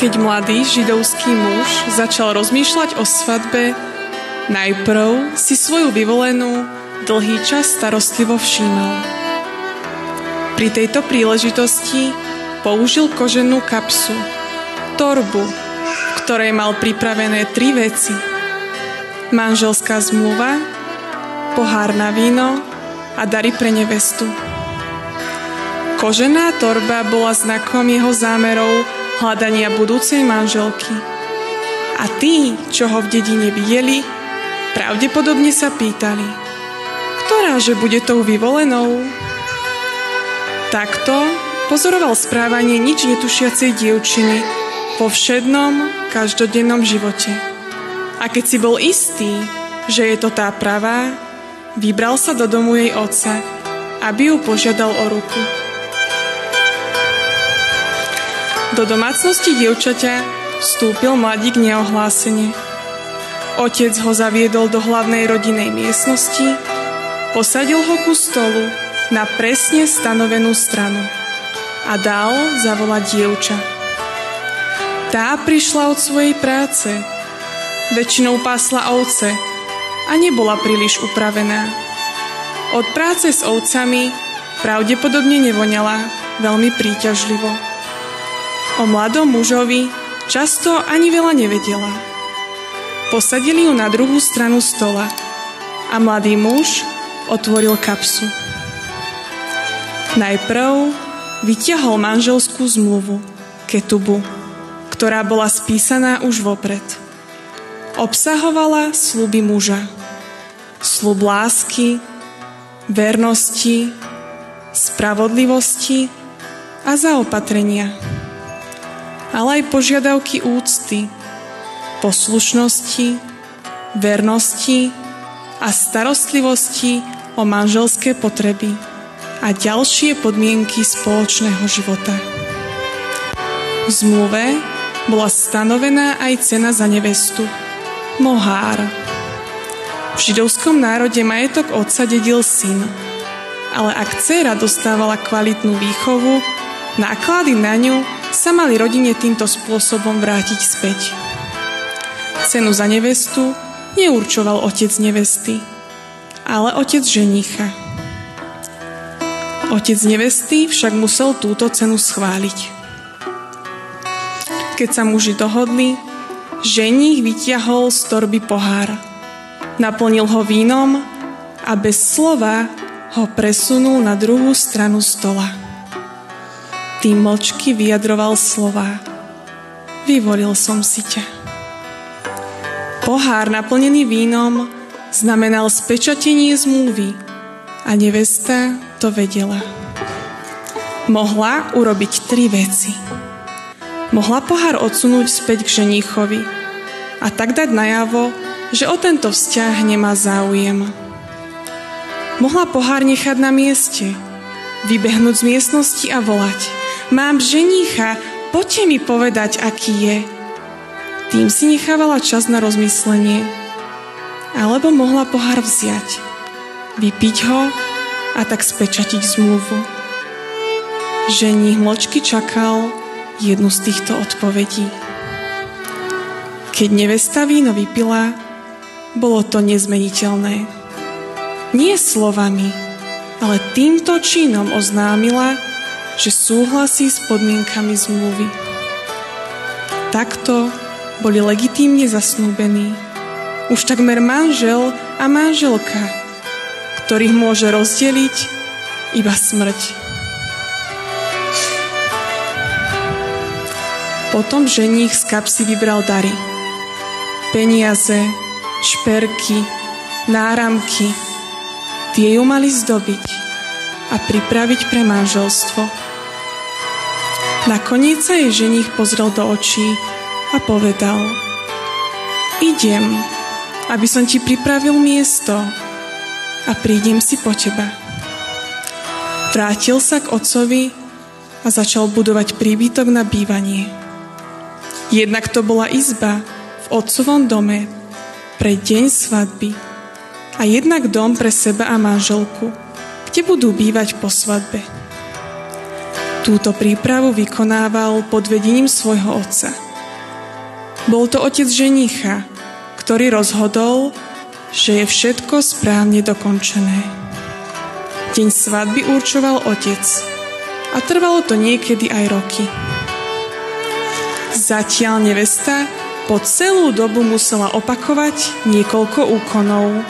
Keď mladý židovský muž začal rozmýšľať o svadbe, najprv si svoju vyvolenú dlhý čas starostlivo všímal. Pri tejto príležitosti použil koženú kapsu, torbu, v ktorej mal pripravené tri veci. Manželská zmluva, pohár na víno a dary pre nevestu. Kožená torba bola znakom jeho zámerov hľadania budúcej manželky. A tí, čo ho v dedine videli, pravdepodobne sa pýtali, ktorá že bude tou vyvolenou? Takto pozoroval správanie nič netušiacej dievčiny vo všednom, každodennom živote. A keď si bol istý, že je to tá pravá, vybral sa do domu jej otca, aby ju požiadal o ruku. Do domácnosti dievčaťa vstúpil mladík neohlásene. Otec ho zaviedol do hlavnej rodinej miestnosti, posadil ho ku stolu na presne stanovenú stranu a dal zavolať dievča. Tá prišla od svojej práce, väčšinou pásla ovce a nebola príliš upravená. Od práce s ovcami pravdepodobne nevoňala veľmi príťažlivo. O mladom mužovi často ani veľa nevedela. Posadili ju na druhú stranu stola a mladý muž otvoril kapsu. Najprv vyťahol manželskú zmluvu, ketubu, ktorá bola spísaná už vopred. Obsahovala sluby muža, slub lásky, vernosti, spravodlivosti a zaopatrenia ale aj požiadavky úcty, poslušnosti, vernosti a starostlivosti o manželské potreby a ďalšie podmienky spoločného života. V zmluve bola stanovená aj cena za nevestu, mohár. V židovskom národe majetok otca dedil syn, ale ak dcera dostávala kvalitnú výchovu, náklady na ňu sa mali rodine týmto spôsobom vrátiť späť. Cenu za nevestu neurčoval otec nevesty, ale otec ženicha. Otec nevesty však musel túto cenu schváliť. Keď sa muži dohodli, ženích vytiahol z torby pohár, naplnil ho vínom a bez slova ho presunul na druhú stranu stola. Tým mlčky vyjadroval slova. Vyvolil som si ťa. Pohár naplnený vínom znamenal spečatenie zmluvy a nevesta to vedela. Mohla urobiť tri veci. Mohla pohár odsunúť späť k ženíchovi a tak dať najavo, že o tento vzťah nemá záujem. Mohla pohár nechať na mieste, vybehnúť z miestnosti a volať – Mám ženícha, poďte mi povedať, aký je. Tým si nechávala čas na rozmyslenie. Alebo mohla pohár vziať, vypiť ho a tak spečatiť zmluvu. Ženích mlčky čakal jednu z týchto odpovedí. Keď nevesta víno vypila, bolo to nezmeniteľné. Nie slovami, ale týmto činom oznámila, že súhlasí s podmienkami zmluvy. Takto boli legitímne zasnúbení už takmer manžel a manželka, ktorých môže rozdeliť iba smrť. Potom ženích z kapsy vybral dary. Peniaze, šperky, náramky. Tie ju mali zdobiť a pripraviť pre manželstvo. Nakoniec sa jej ženich pozrel do očí a povedal Idem, aby som ti pripravil miesto a prídem si po teba. Vrátil sa k otcovi a začal budovať príbytok na bývanie. Jednak to bola izba v otcovom dome pre deň svadby a jednak dom pre seba a manželku, kde budú bývať po svadbe. Túto prípravu vykonával pod vedením svojho otca, Bol to otec ženicha, ktorý rozhodol, že je všetko správne dokončené. Deň svadby určoval otec a trvalo to niekedy aj roky. Zatiaľ nevesta po celú dobu musela opakovať niekoľko úkonov.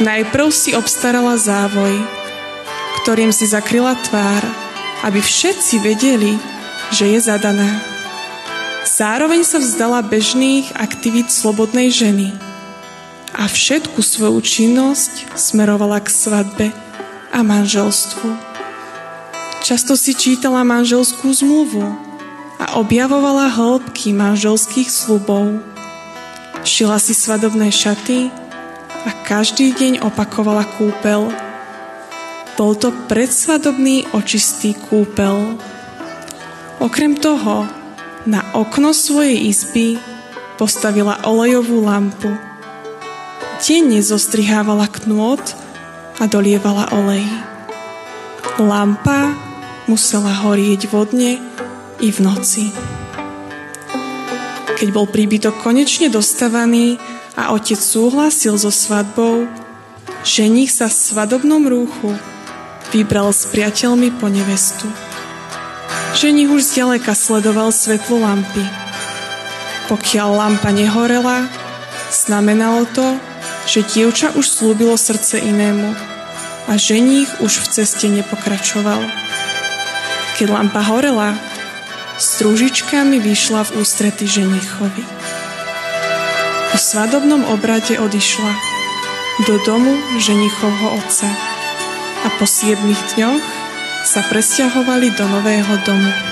Najprv si obstarala závoj, ktorým si zakryla tvár, aby všetci vedeli, že je zadaná. Zároveň sa vzdala bežných aktivít slobodnej ženy a všetku svoju činnosť smerovala k svadbe a manželstvu. Často si čítala manželskú zmluvu a objavovala hĺbky manželských slubov. Šila si svadobné šaty a každý deň opakovala kúpel. Bol to predsvadobný očistý kúpel. Okrem toho, na okno svojej izby postavila olejovú lampu. Denne zostrihávala knôt a dolievala olej. Lampa musela horieť vodne i v noci. Keď bol príbytok konečne dostavaný a otec súhlasil so svadbou, ženich sa v svadobnom rúchu vybral s priateľmi po nevestu. Ženich už zďaleka sledoval svetlo lampy. Pokiaľ lampa nehorela, znamenalo to, že dievča už slúbilo srdce inému a ženich už v ceste nepokračoval. Keď lampa horela, s trúžičkami vyšla v ústrety ženichovi. Po svadobnom obrade odišla do domu ženichovho otca a po siedmých dňoch sa presťahovali do nového domu.